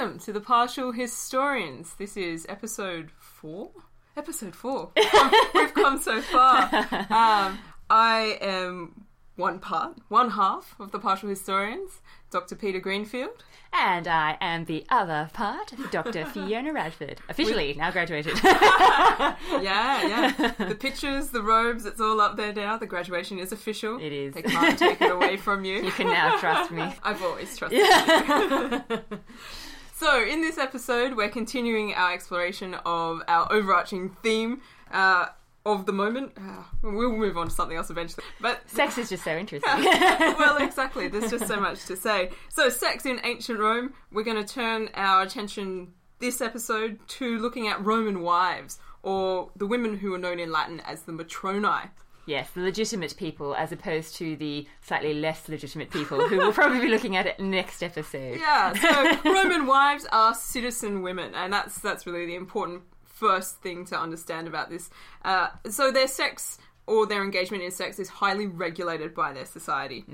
welcome to the Partial Historians. This is episode four. Episode four. We've come so far. Um, I am one part, one half of the Partial Historians, Dr. Peter Greenfield. And I am the other part, Dr. Fiona Radford. Officially, now graduated. Yeah, yeah. The pictures, the robes, it's all up there now. The graduation is official. It is. They can't take it away from you. you can now trust me. I've always trusted you. So, in this episode, we're continuing our exploration of our overarching theme uh, of the moment. Uh, we'll move on to something else eventually. But Sex is just so interesting. well, exactly. There's just so much to say. So, sex in ancient Rome. We're going to turn our attention this episode to looking at Roman wives, or the women who are known in Latin as the matronae. Yes, the legitimate people, as opposed to the slightly less legitimate people who will probably be looking at it next episode. Yeah, so Roman wives are citizen women, and that's that's really the important first thing to understand about this. Uh, so their sex or their engagement in sex is highly regulated by their society.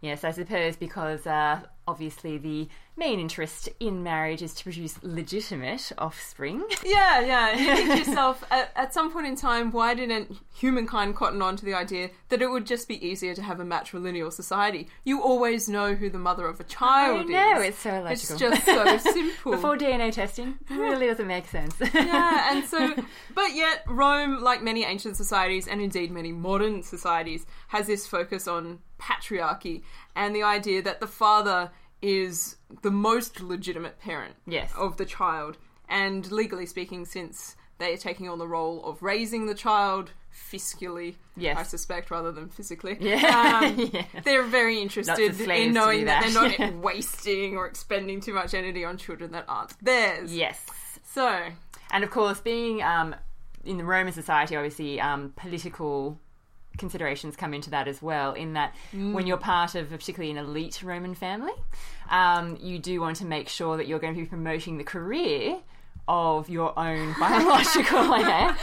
Yes, I suppose because uh, obviously the main interest in marriage is to produce legitimate offspring. Yeah, yeah. You think yourself, at, at some point in time, why didn't humankind cotton on to the idea that it would just be easier to have a matrilineal society? You always know who the mother of a child know, is. it's so illogical. It's just so simple. Before DNA testing, really doesn't make sense. yeah, and so, but yet Rome, like many ancient societies, and indeed many modern societies, has this focus on patriarchy and the idea that the father is the most legitimate parent Yes. of the child. And legally speaking, since they are taking on the role of raising the child fiscally, Yes. I suspect, rather than physically, Yeah. um, Yeah. they're very interested in knowing that. that. they're not wasting or expending too much energy on children that aren't theirs. yes. So, And of course, being um, in the Roman society, obviously, um, political considerations come into that as well. In that, when you're part of a particularly an elite Roman family, um, you do want to make sure that you're going to be promoting the career of your own biological heir,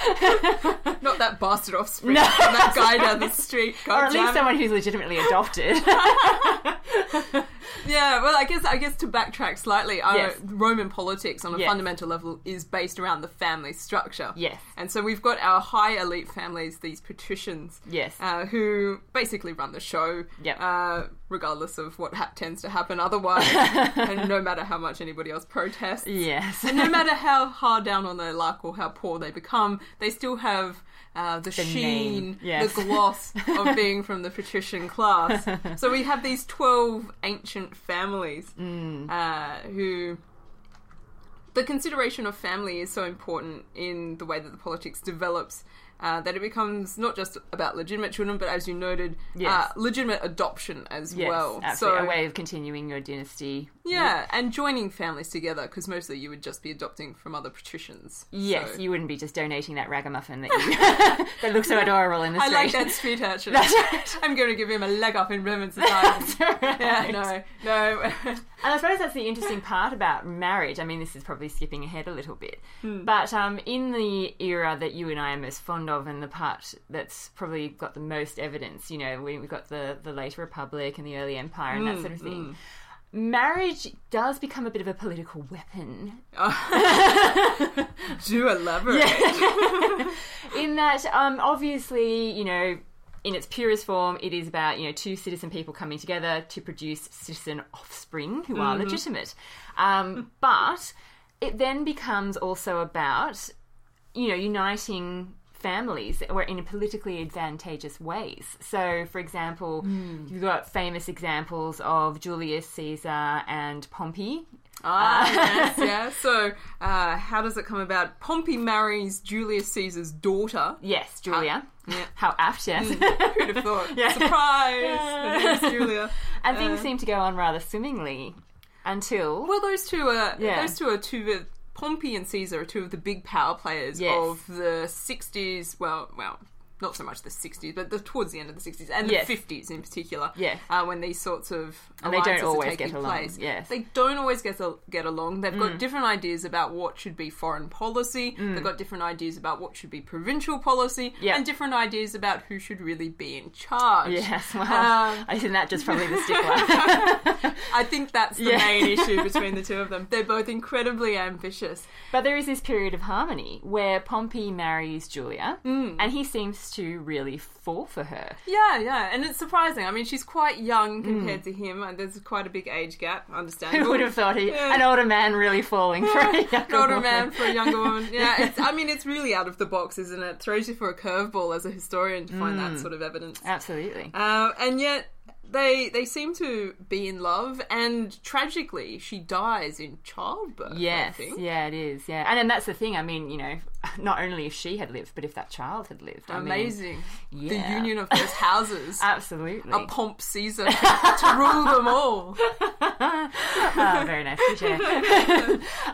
Not that bastard offspring. no, That guy down the street. or at least someone who's legitimately adopted. Yeah, well, I guess I guess to backtrack slightly, uh, Yes. Roman politics on a Yes. fundamental level is based around the family structure. yes, And so we've got our high elite families, these patricians, yes, uh, who basically run the show, Yep. uh, regardless of what ha- tends to happen otherwise, and no matter how much anybody else protests. yes. And no matter how hard down on their luck or how poor they become, they still have uh, the, sheen, yes. the gloss of being from the patrician class. So we have these 12 ancient families Mm. uh, who. The consideration of family is so important in the way that the politics develops uh, that it becomes not just about legitimate children, but as you noted, Yes. uh, legitimate adoption as Yes, well. absolutely. So a way of continuing your dynasty. Yeah, and joining families together because mostly you would just be adopting from other patricians. Yes, So- you wouldn't be just donating that ragamuffin that you that looks so adorable in the I street. like that street urchin. Right. I'm going to give him a leg up in Roman society. Right. yeah, no, no. And I suppose that's the interesting part about marriage. I mean, this is probably skipping ahead a little bit, hmm. but um, in the era that you and I are most fond of, and the part that's probably got the most evidence, you know, we, we've got the the late Republic and the early Empire and that hmm, sort of thing. Hmm. Marriage does become a bit of a political weapon. Do elaborate. in that um, obviously you know in its purest form it is about you know two citizen people coming together to produce citizen offspring who are legitimate. Um, but it then becomes also about you know uniting families or in politically advantageous ways so for example you've got famous examples of julius caesar and pompey Ah, yes, yeah. So, uh, how does it come about? Pompey marries Julius Caesar's daughter. yes julia yeah. how apt yes Who'd have thought? Surprise! Her name's Julia. And things Uh, seem to go on rather swimmingly until Well, those two are Yeah. those two are two Pompey and Caesar are two of the big power players Yes. of the '60s. Well, well, not so much the 60s, but the, towards the end of the 60s and Yes. the 50s in particular. Yes. Uh, when these sorts of And they don't always get along, place. yes. Mm. They don't always get, a, get along. They've got different ideas about what should be foreign policy. They've got different ideas about what should be provincial policy. Yeah. And different ideas about who should really be in charge. Yes, well, Um, I think that just probably the stickler. I think that's the Yeah. main issue between the two of them. They're both incredibly ambitious. But there is this period of harmony where Pompey marries Julia, Mm. and he seems to really fall for her. Yeah, yeah, and it's surprising. I mean, she's quite Mm. young compared to him. and There's quite a big age gap. Understandable. Who would have thought he, Yeah. an older man really falling for a younger An older woman? man for a younger woman. Yeah, it's, I mean, it's really out of the box, isn't it? Throws you for a curveball as a historian to find Mm. that sort of evidence. Absolutely. Uh, and yet, they they seem to be in love, and tragically, she dies in childbirth. I Yes, think. yeah, it is. Yeah, and and that's the thing. I mean, you know, not only if she had lived, but if that child had lived. I mean, Amazing. yeah. The union of those houses. absolutely. a pomp Caesar to rule them all. oh, very nice. Good share.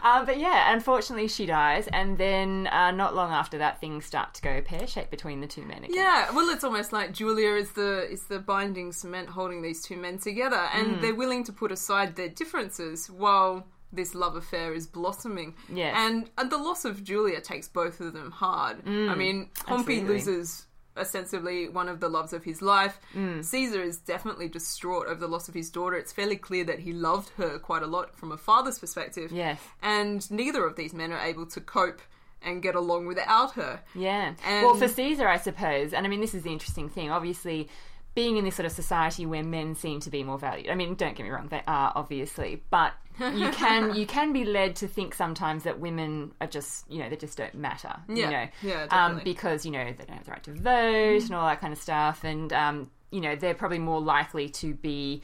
um, but yeah, unfortunately, she dies, and then uh, not long after that, things start to go pear shaped between the two men again. Yeah, well, it's almost like Julia is the is the binding cement holding these two men together, and Mm. they're willing to put aside their differences while this love affair is blossoming. Yes. and, and the loss of Julia takes both of them hard. I mean, Pompey absolutely. loses ostensibly one of the loves of his life. Mm. Caesar is definitely distraught over the loss of his daughter. It's fairly clear that he loved her quite a lot from a father's perspective. Yes. and neither of these men are able to cope and get along without her. Yeah. And- well, for Caesar, I suppose, and I mean, this is the interesting thing. Obviously, being in this sort of society where men seem to be more valued. I mean, don't get me wrong, they are obviously, but you can you can be led to think sometimes that women are just you know they just don't matter. Yeah. You know, Yeah, um, because you know they don't have the right to vote and all that kind of stuff, and um, you know they're probably more likely to be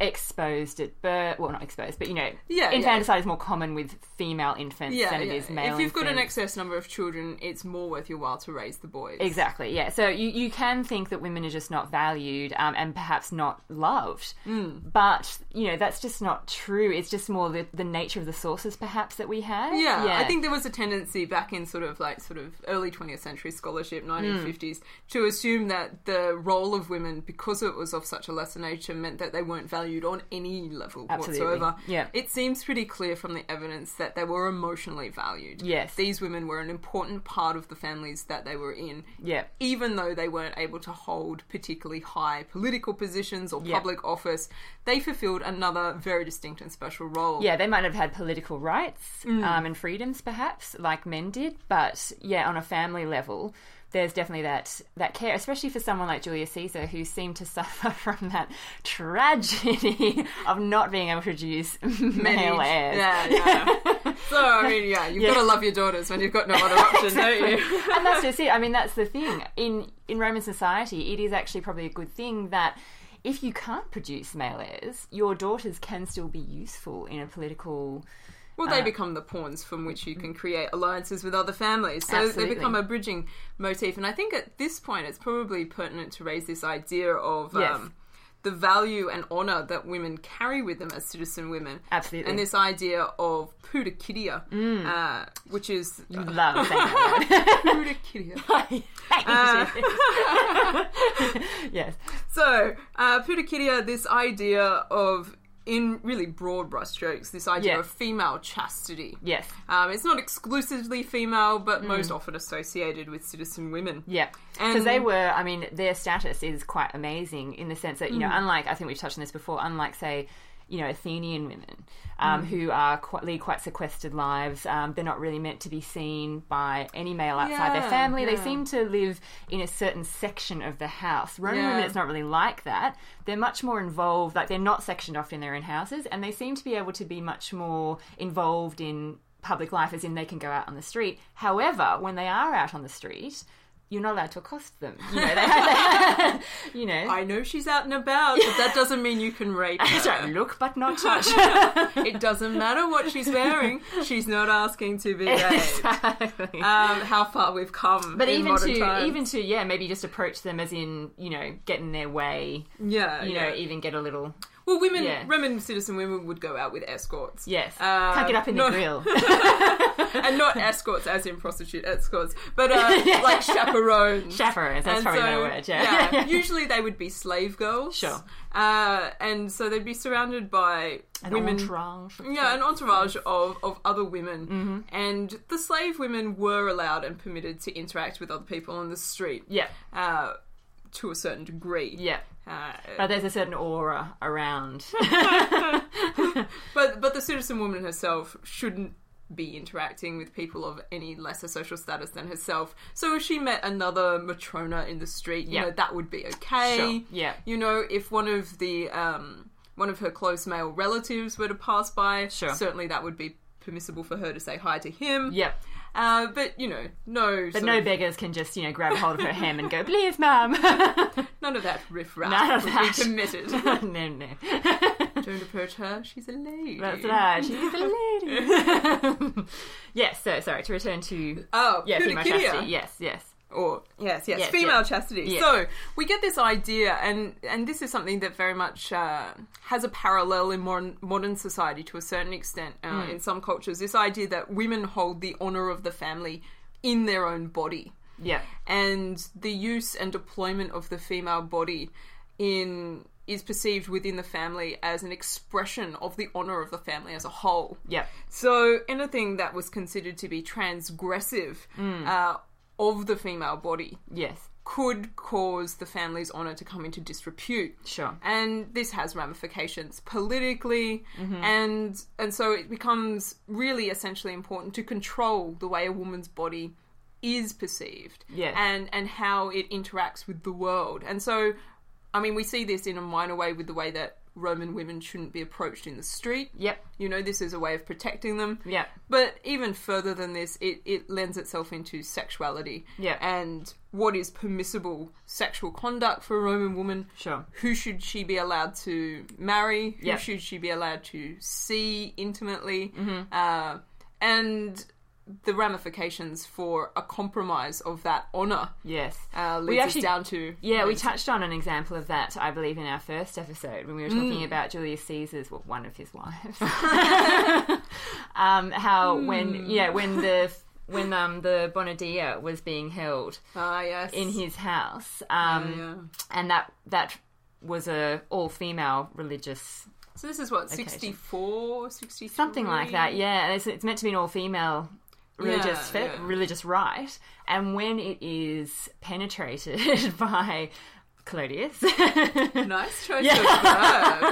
exposed at birth. Well, not exposed, but you know, Yeah, yeah. infanticide is more common with female infants Yeah, than it yeah. is male. if you've got an excess number of children, it's more worth your while to raise the boys. Exactly, yeah. So you, you can think that women are just not valued um, and perhaps not loved. Hmm. But, you know, that's just not true. It's just more the, the nature of the sources perhaps that we have. Yeah, I think there was a tendency back in sort of like sort of early 20th century scholarship, 1950s, to assume that the role of women, because it was of such a lesser nature, meant that they weren't valued on any level Absolutely, whatsoever. yeah. It seems pretty clear from the evidence that they were emotionally valued. Yes. These women were an important part of the families that they were in. Yeah. even though they weren't able to hold particularly high political positions or Yeah. public office, they fulfilled another very distinct and special role. Yeah, they might have had political rights Mm. um, and freedoms, perhaps, like men did. But yeah, on a family level, there's definitely that that care, especially for someone like Julius Caesar, who seemed to suffer from that tragedy of not being able to produce male heirs. Yeah, yeah. so I mean, yeah, you've Yeah. got to love your daughters when you've got no other option, don't you? and that's just it. I mean, that's the thing. In in Roman society, it is actually probably a good thing that if you can't produce male heirs, your daughters can still be useful in a political. Well, Uh, they become the pawns from which you can create alliances with other families. So Absolutely. they become a bridging motif. And I think at this point, it's probably pertinent to raise this idea of Yes. um, the value and honour that women carry with them as citizen women. Absolutely. And this idea of pudicitia, uh, which is You love saying pudicitia. word. yes. So, uh, Pudicitia, this idea of, in really broad brushstrokes, this idea Yeah. of female chastity. Yes. Um, it's not exclusively female, but most often associated with citizen women. Yeah. Because they were, I mean, their status is quite amazing in the sense that, you know, Mm. unlike, I think we've touched on this before, unlike, say, you know, Athenian women um, Mm. who are quite, lead quite sequestered lives. Um, they're not really meant to be seen by any male outside their Yeah, family. They seem to live in a certain section of the house. Roman Yeah. women, it's not really like that. They're much more involved, like, they're not sectioned off in their own houses, and they seem to be able to be much more involved in public life, as in they can go out on the street. However, when they are out on the street, you're not allowed to accost them. You know, they have, you know. I know she's out and about, but that doesn't mean you can rape her. Don't look but not touch. it doesn't matter what she's wearing. She's not asking to be raped. exactly. Um, how far we've come. but even to times. even to yeah, maybe just approach them as in you know get in their way. yeah, You yeah. know, even get a little well, women, yeah. Roman citizen women would go out with escorts. yes. Uh, Can't get up in no- the grill. and not escorts as in prostitute escorts, but uh, like chaperones. Chaperones. That's And probably so, word. Yeah. usually they would be slave girls. Sure. Uh, and so they'd be surrounded by An women. entourage. Yeah, an entourage of, of other women. Mm-hmm. And the slave women were allowed and permitted to interact with other people on the street Yeah. uh, to a certain degree. Yeah. Uh, But there's a certain aura around. but, but the citizen woman herself shouldn't be interacting with people of any lesser social status than herself. So if she met another Matrona in the street, you Yeah. know, that would be okay. Sure. Yeah. You know, if one of the um, one of her close male relatives were to pass by, Sure. certainly that would be permissible for her to say hi to him. Yeah. Uh, but you know, no, But no of- beggars can just, you know, grab hold of her hem and go, please, ma'am. none of that riff raff None of that. be permitted. no, no. Don't approach her; she's a lady. That's right. She's a lady. yes, so sorry, to return to Oh, yeah, female chastity. Yes, yes. Or yes, yes, Yes, female yes. chastity. So we get this idea, and and this is something that very much uh, has a parallel in modern modern society to a certain extent. Uh, Hmm. In some cultures, this idea that women hold the honor of the family in their own body, Yeah. and the use and deployment of the female body in is perceived within the family as an expression of the honor of the family as a whole. Yeah. So anything that was considered to be transgressive Hmm. uh, of the female body Yes. could cause the family's honor to come into disrepute. Sure. And this has ramifications politically, Mm-hmm. and and so it becomes really essentially important to control the way a woman's body is perceived, Yes. and and how it interacts with the world. And so, I mean, we see this in a minor way with the way that Roman women shouldn't be approached in the street. Yep. You know, this is a way of protecting them. Yeah. But even further than this, it, it lends itself into sexuality. Yeah. And what is permissible sexual conduct for a Roman woman? Sure. Who should she be allowed to marry? Who should she be allowed to see intimately? Mm-hmm. Uh, and the ramifications for a compromise of that honour Yes. uh, leads We us actually- down to Yeah, we touched on an example of that, I believe, in our first episode when we were talking Mm. about Julius Caesar's, well, one of his wives. um, how Hmm. when yeah when the when um the Bona Dea was being held ah yes in his house, um, yeah. and that that was a all female religious So this is what Occasion. 64, 63? something like that. Yeah, it's, it's meant to be an all female religious Yeah, fe- yeah. religious rite, and when it is penetrated by Clodius. Nice choice of verb.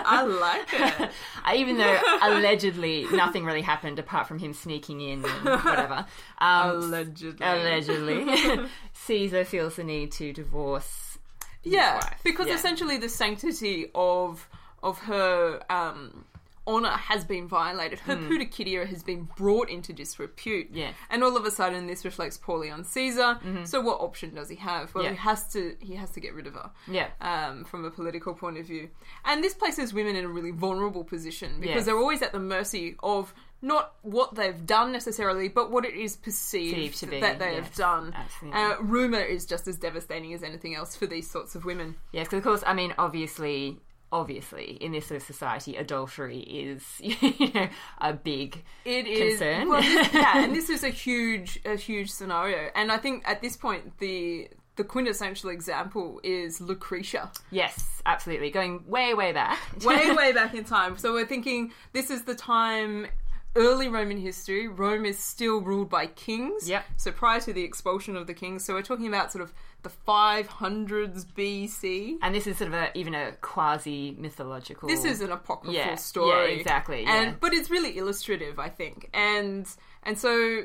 I like it. Even though allegedly nothing really happened apart from him sneaking in and whatever. Um, Allegedly. allegedly, Caesar feels the need to divorce. Yeah, wife. because Yeah. essentially the sanctity of of her um, honor has been violated. Her pudicitia has been brought into disrepute. Yeah. and all of a sudden this reflects poorly on Caesar. So what option does he have? Well, Mm-hmm. Yeah. he has to he has to get rid of her. Yeah, um, from a political point of view. And this places women in a really vulnerable position because Yes. they're always at the mercy of not what they've done necessarily, but what it is perceived be, that they have done. Uh, rumor is just as devastating as anything else for these sorts of women. yes, because of course, I mean, obviously, obviously, in this sort of society, adultery is you know a big It is Concern. well, this, yeah, and this is a huge, a huge scenario. And I think at this point, the the quintessential example is Lucretia. yes, absolutely going way way back. way, way back in time. So we're thinking this is the time. Early Roman history, Rome is still ruled by kings. Yep. So prior to the expulsion of the kings, so we're talking about sort of the 500s BC. and this is sort of a even a quasi mythological. This is an apocryphal Yeah, story. yeah, exactly, And yeah. but it's really illustrative, I think. And and so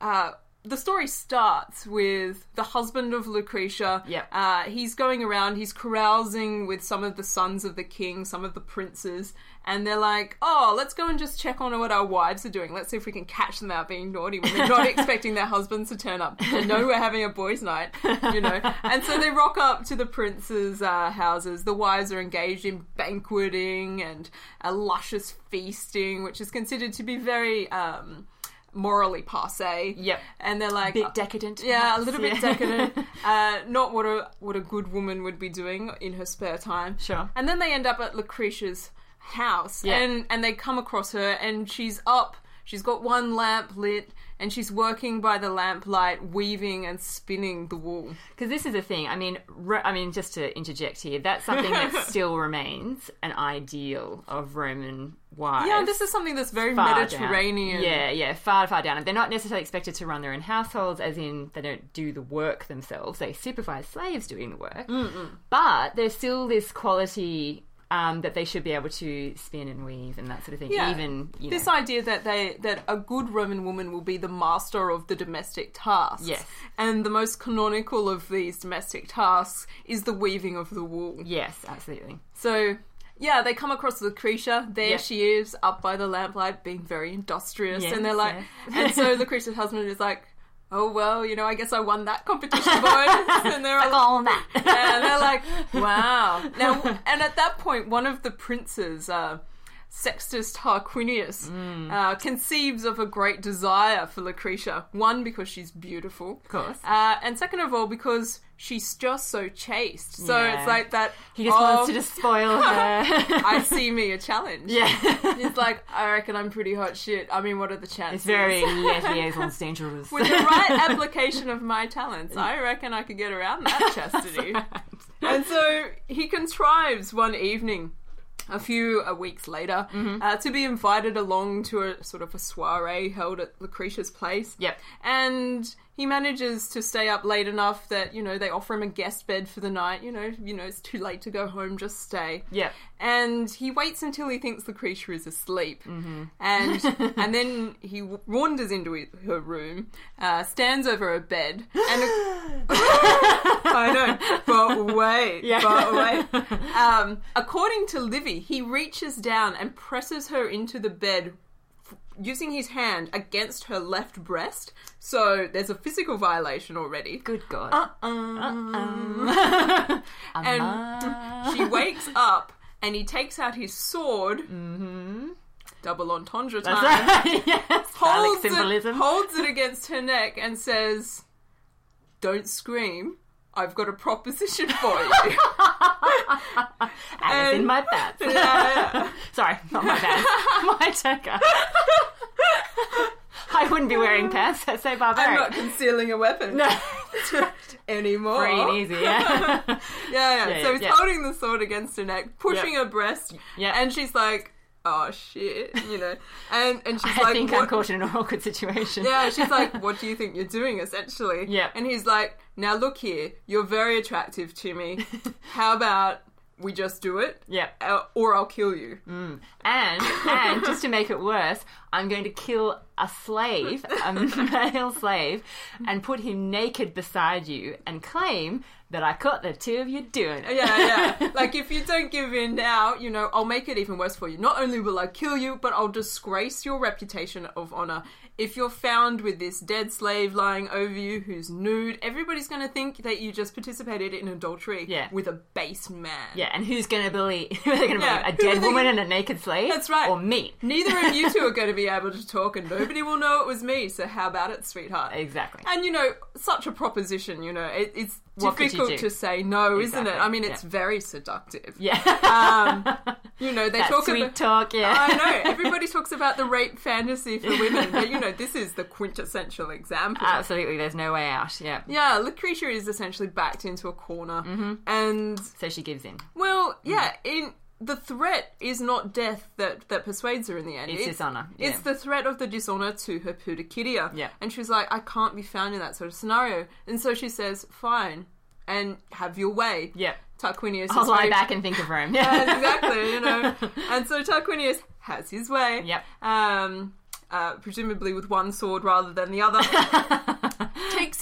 uh, the story starts with the husband of Lucretia. Yep. Uh, he's going around, he's carousing with some of the sons of the king, some of the princes, and they're like, oh, let's go and just check on what our wives are doing. Let's see if we can catch them out being naughty when they're not expecting their husbands to turn up. They know we're having a boys' night, you know. And so they rock up to the princes' uh, houses. The wives are engaged in banqueting and a luscious feasting, which is considered to be very. Um, morally passe. Yep. And they're like bit decadent. yeah, a little bit yeah. decadent. uh, not what a what a good woman would be doing in her spare time. Sure. And then they end up at Lucretia's house, Yeah. and and they come across her, and she's up. She's got one lamp lit, and she's working by the lamplight, weaving and spinning the wool. Because this is the thing. I mean, ro- I mean, just to interject here, that's something that still remains an ideal of Roman wives. Yeah, this is something that's very far Mediterranean. Down. Yeah, yeah, far, far down. And they're not necessarily expected to run their own households, as in they don't do the work themselves. They supervise slaves doing the work. But there's still this quality um, that they should be able to spin and weave and that sort of thing. Yeah. Even you know, This idea that they that a good Roman woman will be the master of the domestic tasks. Yes. And the most canonical of these domestic tasks is the weaving of the wool. yes, absolutely. So yeah, they come across Lucretia. There she is, up by the lamplight, being very industrious. Yes, and they're like, yes. and so Lucretia's husband is like, oh well, you know, I guess I won that competition, boys. and they're all, all that. and they're like, wow. Now, and at that point, one of the princes, uh, Sextus Tarquinius, Mm. uh, conceives of a great desire for Lucretia. One, because she's beautiful. Of course. Uh, and second of all, because she's just so chaste. So Yeah. it's like that. He just oh, wants to just spoil her. I see me a challenge. yeah. He's like, I reckon I'm pretty hot shit. I mean, what are the chances? It's very liaisons dangerous. With the right application of my talents, I reckon I could get around that chastity. And so he contrives one evening, a few uh, weeks later, Mm-hmm. uh, to be invited along to a sort of a soiree held at Lucretia's place. Yep. And he manages to stay up late enough that you know they offer him a guest bed for the night. You know, you know it's too late to go home. Just stay. Yeah. And he waits until he thinks Lucretia is asleep, Mm-hmm. and and then he wanders into her room, uh, stands over her bed, and I know, but wait, Yeah. but wait. Um, according to Livy, he reaches down and presses her into the bed. Using his hand against her left breast, so there's a physical violation already. Good God. Uh-uh. and she wakes up and he takes out his sword. Mm-hmm. Double entendre time. Right. yes. Holds it, symbolism. holds it against her neck and says, Don't scream. I've got a proposition for you. and it's in my pants. Yeah. Sorry, not my pants. my turka. I wouldn't be wearing pants. That's so I'm not concealing a weapon No. anymore. Free and easy, yeah. Yeah, yeah. Yeah, so he's yeah. holding the sword against her neck, pushing her breast, Yeah. and she's like, "Oh shit," you know, and and she's I like, I think what? I'm caught in an awkward situation. Yeah, she's like, "What do you think you're doing?" Essentially, Yeah. and he's like, "Now look here, you're very attractive to me. How about we just do it, Yeah. uh, or I'll kill you." And and just to make it worse, I'm going to kill a slave, a male slave, and put him naked beside you and claim that I caught the two of you doing it. Yeah, yeah. like if you don't give in now, you know, I'll make it even worse for you. Not only will I kill you, but I'll disgrace your reputation of honor. If you're found with this dead slave lying over you who's nude, everybody's going to think that you just participated in adultery Yeah. with a base man. Yeah, and who's going to believe? Who are they going to Yeah, believe? A dead woman and a naked slave? That's right. Or me? Neither of you two are going to be able to talk, and nobody will know it was me. So how about it, sweetheart? Exactly. And you know, such a proposition. You know, it, it's What difficult to say no, isn't it? I mean, it's yeah. very seductive. Yeah. Um, you know, they that talk sweet about. talk. Yeah. I know everybody talks about the rape fantasy for women, but you know, this is the quintessential example. Absolutely. There's no way out. Yeah. yeah, Lucretia is essentially backed into a corner, Mm-hmm. and So she gives in. well, yeah, Mm. in the threat is not death that that persuades her in the end. It's dishonor, It's the threat of the dishonor to her pudicitia. Yeah. and she's like, I can't be found in that sort of scenario, and so she says, "Fine, and have your way." Yep. Tarquinius I'll is lie back and think of Rome. Yeah, exactly, you know. And so Tarquinius has his way. Yep. Um, uh, presumably with one sword rather than the other.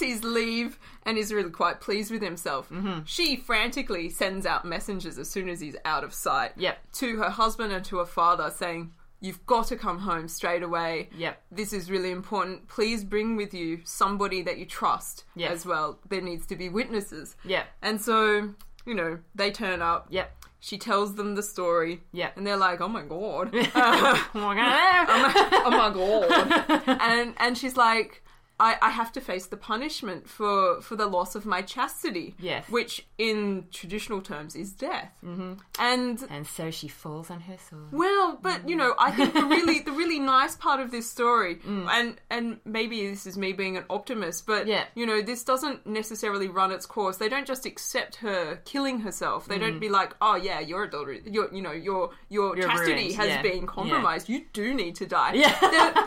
his leave and is really quite pleased with himself. Mm-hmm. She frantically sends out messengers as soon as he's out of sight Yep. to her husband and to her father saying, You've got to come home straight away. Yep. This is really important. Please bring with you somebody that you trust Yes. as well. There needs to be witnesses. Yep. And so, you know, they turn up. Yep. She tells them the story. Yep. And they're like, oh my god. Oh my God. oh my god. and and she's like, I, I have to face the punishment for, for the loss of my chastity. Yes. Which in traditional terms is death. Mm-hmm. And and so she falls on her sword. well, but you know, I think the really the really nice part of this story, and and maybe this is me being an optimist, but Mm. Yeah. you know, this doesn't necessarily run its course. They don't just accept her killing herself. They don't be like, oh yeah, your adultery, your you know, your your Mm. Chastity ruined, has yeah. been compromised. You do need to die. Yeah.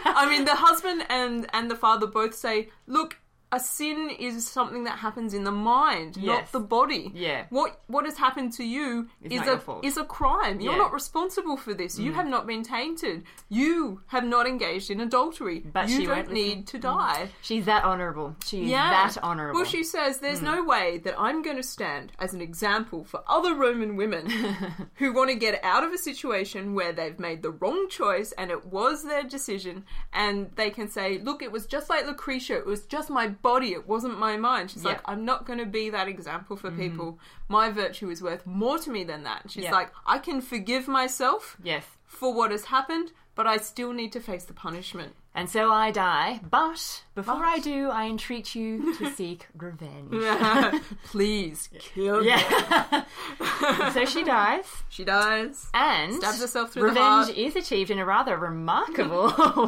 I mean, the husband and and the father both say, look. A sin is something that happens in the mind, not the body. Yeah. What what has happened to you It's is a is a crime. You're Yeah. Mm. not responsible for this. You have not been tainted. You have not engaged in adultery. But you she don't need to die. She's that honourable. She is Yeah. that honourable. Well, she says, There's Hmm. no way that I'm going to stand as an example for other Roman women who want to get out of a situation where they've made the wrong choice and it was their decision, and they can say, Look, it was just like Lucretia, it was just my body, it wasn't my mind. She's Yeah. like, I'm not going to be that example for people. My virtue is worth more to me than that. She's Yeah. like, I can forgive myself yes. for what has happened, but I still need to face the punishment. And so I die, but before But- I do, I entreat you to seek revenge. Please kill me. Yeah. so she dies, She dies. and Stabs herself through the revenge heart. is achieved in a rather remarkable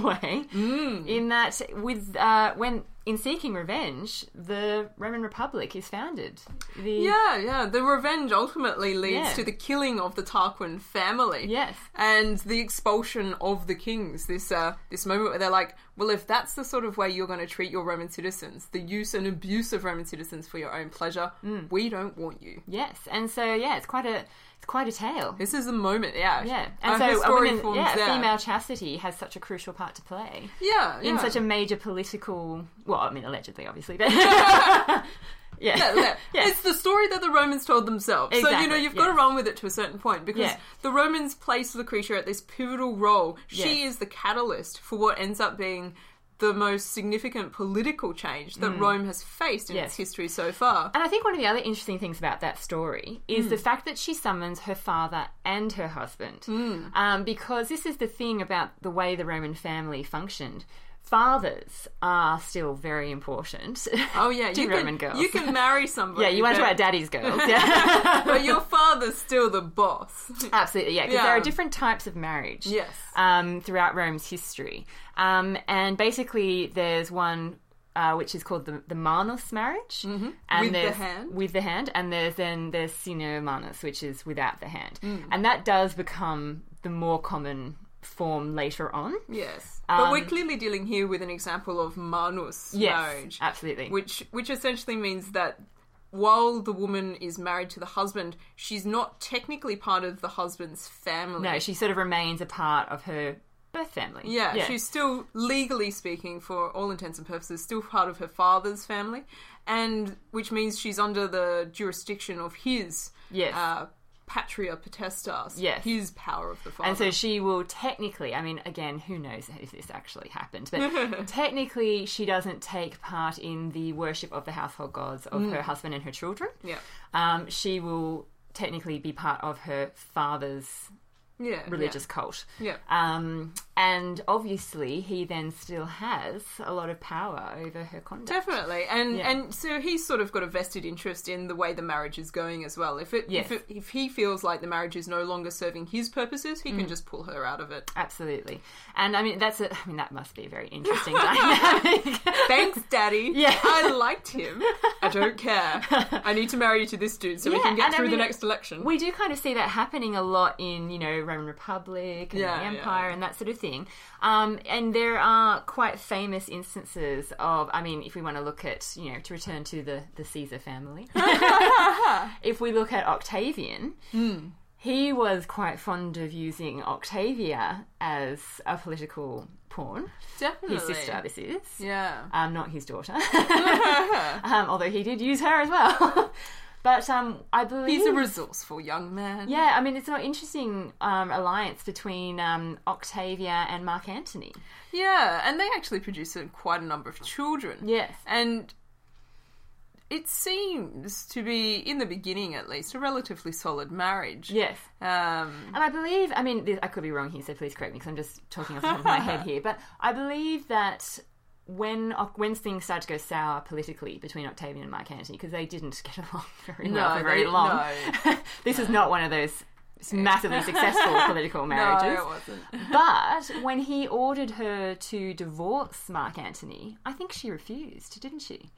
way. Mm. In that, with uh, when in seeking revenge, the Roman Republic is founded. The, Yeah, yeah. The revenge ultimately leads Yeah. to the killing of the Tarquin family. Yes. And the expulsion of the kings. This uh, this moment where they're like, well, if that's the sort of way you're going to treat your Roman citizens, the use and abuse of Roman citizens for your own pleasure, Mm. we don't want you. Yes, and so yeah, it's quite a it's quite a tale. This is a moment, yeah. Yeah, and her so women, yeah, there. female chastity has such a crucial part to play Yeah, in such a major political. Well, I mean, allegedly, obviously, but yeah, Yeah. It's the story that the Romans told themselves. So, you know, you've got to run with it to a certain point because the Romans place Lucretia at this pivotal role. She is the catalyst for what ends up being the most significant political change that Rome has faced in Mm. Yes. its history so far. And I think one of the other interesting things about that story is Hmm. the fact that she summons her father and her husband. Hmm. Um, because this is the thing about the way the Roman family functioned. Fathers are still very important. Oh yeah, to you Roman can girls. you can marry somebody. yeah, you want to talk daddy's girls. Yeah. but your father's still the boss. Absolutely, yeah, because Yeah. there are different types of marriage. Yes. um, throughout Rome's history. Um, and basically, there's one uh, which is called the, the Manus marriage, mm-hmm. and With the hand? with the hand, and there's then there's Sine Manus, which is without the hand, Mm. and that does become the more common form later on. Yes, but we're Um, clearly dealing here with an example of manus Yes, marriage. absolutely. which which essentially means that while the woman is married to the husband, she's not technically part of the husband's family. no, she sort of remains a part of her birth family. yeah, she's still legally speaking, for all intents and purposes, still part of her father's family, and which means she's under the jurisdiction of his Yes. uh, patria potestas, Yes. his power of the father. And so she will technically, I mean, again, who knows if this actually happened, but technically she doesn't take part in the worship of the household gods of her husband and her children. yeah, Um, she will technically be part of her father's yeah, religious cult. yeah. Um, and obviously, he then still has a lot of power over her conduct. Definitely, and Yeah. and so he's sort of got a vested interest in the way the marriage is going as well. If it, Yes. if, it if he feels like the marriage is no longer serving his purposes, he Mm. can just pull her out of it. Absolutely. And I mean, that's a, I mean, that must be a very interesting dynamic. Thanks, Daddy. Yeah. I liked him. I don't care. I need to marry you to this dude so we can get and I through the next election. we do kind of see that happening a lot in you know Roman Republic and Yeah, the yeah. Empire and that sort of thing. Um, and there are quite famous instances of, I mean, if we want to look at you know to return to the the Caesar family, if we look at Octavian. Hmm. he was quite fond of using Octavia as a political pawn. Definitely. His sister, this is. Yeah. Um, not his daughter. um, although he did use her as well. But um, I believe He's a resourceful young man. yeah, I mean, it's an interesting um, alliance between um, Octavia and Mark Antony. Yeah, and they actually produce quite a number of children. Yes. And it seems to be, in the beginning at least, a relatively solid marriage. Yes. Um, And I believe, I mean, I could be wrong here, so please correct me because I'm just talking off the top of my head here. But I believe that when when things started to go sour politically between Octavian and Mark Antony, because they didn't get along very well No, for very they- long, no. this is not one of those massively successful political no, marriages. it wasn't. But when he ordered her to divorce Mark Antony, I think she refused, didn't she?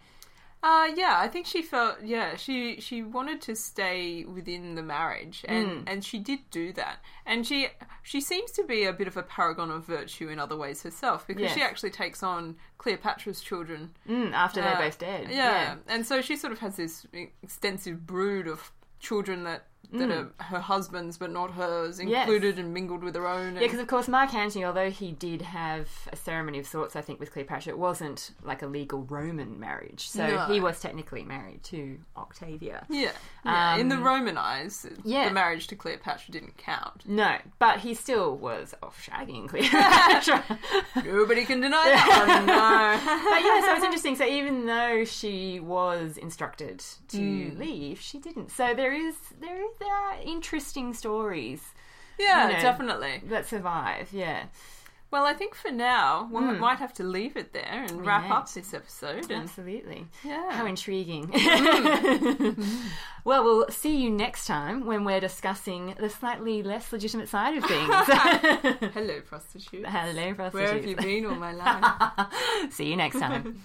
Uh, yeah, I think she felt yeah she she wanted to stay within the marriage and Hmm. and she did do that and she she seems to be a bit of a paragon of virtue in other ways herself because she actually takes on Cleopatra's children Mm, after they're Uh, both dead. yeah. and so she sort of has this extensive brood of children that that are her husband's but not hers Hmm. Yes. included and mingled with her own and, Yeah, because of course Mark Antony, although he did have a ceremony of sorts, I think with Cleopatra, it wasn't like a legal Roman marriage. So No. he was technically married to Octavia. yeah, yeah. in the Um, Roman eyes yeah. the marriage to Cleopatra didn't count No, but he still was off shagging Cleopatra. nobody can deny that one no but yeah, so it's interesting. So even though she was instructed to Hmm. leave, she didn't. So there is there is there are interesting stories Yeah, you know. definitely. that survive. Yeah, Well, I think for now we Mm. might have to leave it there and wrap up this episode. And absolutely. yeah, How intriguing. Mm. well, we'll see you next time when we're discussing the slightly less legitimate side of things. hello prostitute. Hello, prostitutes. Where have you been all my life? See you next time.